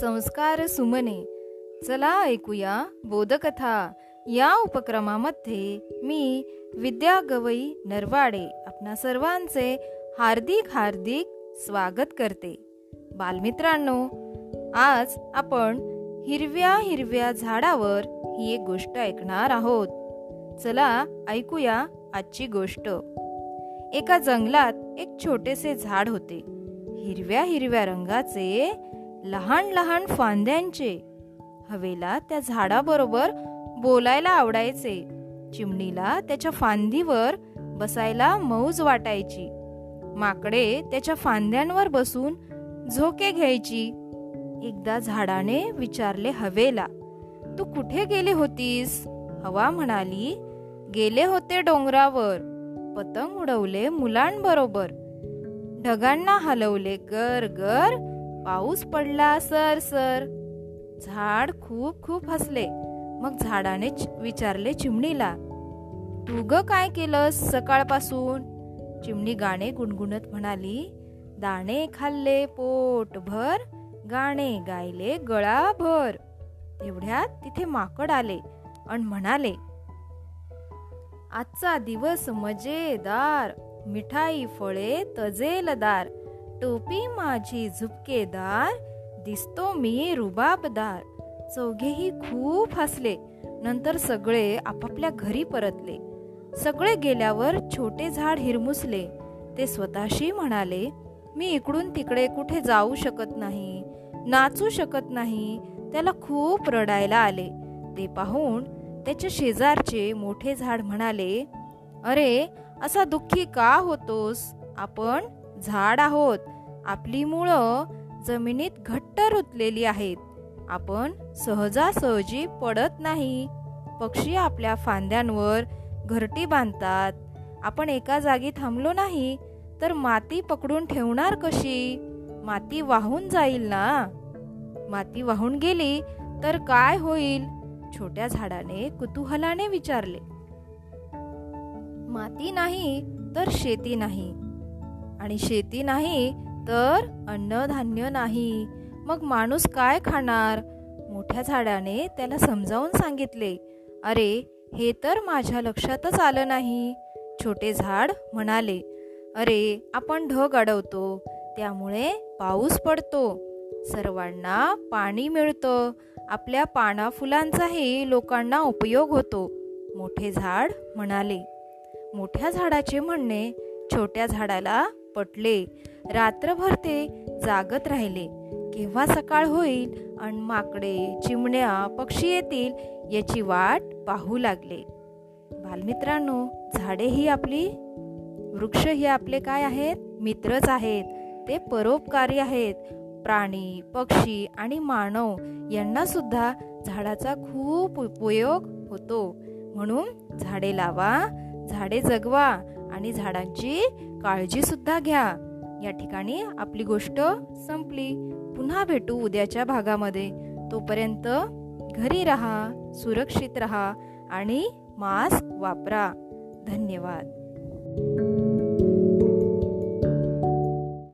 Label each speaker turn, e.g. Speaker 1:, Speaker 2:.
Speaker 1: संस्कार सुमने. चला ऐकूया बोधकथा. या उपक्रमामध्ये मी विद्या गवई नरवाडे आपणा सर्वांचे हार्दिक हार्दिक स्वागत करते. बालमित्रांनो आज आपण हिरव्या हिरव्या झाडावर ही एक गोष्ट ऐकणार आहोत. चला ऐकूया आजची गोष्ट. एका जंगलात एक छोटेसे झाड होते. हिरव्या हिरव्या रंगाचे लहान लहान फांद्यांचे. हवेला त्या झाडाबरोबर बोलायला आवडायचे. चिमणीला त्याच्या फांदीवर बसायला मौज वाटायची. माकडे त्याच्या फांद्यांवर बसून झोके घ्यायची. एकदा झाडाने विचारले हवेला तू कुठे गेली होतीस? हवा म्हणाली गेले होते डोंगरावर. पतंग उडवले मुलांबरोबर. ढगांना हलवले गर गर पाऊस पडला सर सर. झाड खूप खूप हसले. मग झाडाने विचारले चिमणीला तू ग काय केलंस सकाळपासून? चिमणी गाणे गुणगुणत म्हणाली दाणे खाल्ले पोटभर गाणे गायले गळा भर तेवढ्यात तिथे माकड आले आणि म्हणाले आजचा दिवस मजेदार मिठाई फळे तजेलदार टोपी माझी झुपकेदार दिसतो मी रुबाबदार. चौघेही खूप हसले. नंतर सगळे आपापल्या घरी परतले. सगळे गेल्यावर छोटे झाड हिरमुसले. ते स्वतःशी म्हणाले मी इकडून तिकडे कुठे जाऊ शकत नाही नाचू शकत नाही. त्याला खूप रडायला आले. ते पाहून त्याच्या शेजारचे मोठे झाड म्हणाले अरे असा दुःखी का होतोस? आपण झाड आहोत. आपली मुळं जमिनीत घट्ट रुतलेली आहेत. आपण सहजासहजी पडत नाही. पक्षी आपल्या फांद्यांवर घरटी बांधतात. आपण एका जागी थांबलो नाही तर माती पकडून ठेवणार कशी? माती वाहून जाईल ना? माती वाहून गेली तर काय होईल? छोट्या झाडाने कुतूहलाने विचारले. माती नाही तर शेती नाही. आणि शेती नाही तर अन्नधान्य नाही. मग माणूस काय खाणार? मोठ्या झाडाने त्याला समजावून सांगितले अरे हे तर माझ्या लक्षातच आलं नाही. छोटे झाड म्हणाले अरे आपण ढग अडवतो त्यामुळे पाऊस पडतो. सर्वांना पाणी मिळतं. आपल्या पाना फुलांचाही लोकांना उपयोग होतो. मोठे झाड म्हणाले. मोठ्या झाडाचे म्हणणे छोट्या झाडाला पटले. रात्रभर ते जागत राहिले. केव्हा सकाळ होईल आणि माकडे चिमण्या पक्षी येतील याची वाट पाहू लागले. बालमित्रांनो झाडे ही आपली वृक्ष ही आपले काय आहेत? मित्रच आहेत. ते परोपकारी आहेत. प्राणी पक्षी आणि मानव यांना सुद्धा झाडाचा खूप उपयोग होतो. म्हणून झाडे लावा झाडे जगवा आणि झाडांची काळजी सुद्धा घ्या. या ठिकाणी आपली गोष्ट संपली. पुन्हा भेटू उद्याच्या भागामध्ये. तोपर्यंत घरी राहा सुरक्षित राहा आणि मास्क वापरा. धन्यवाद.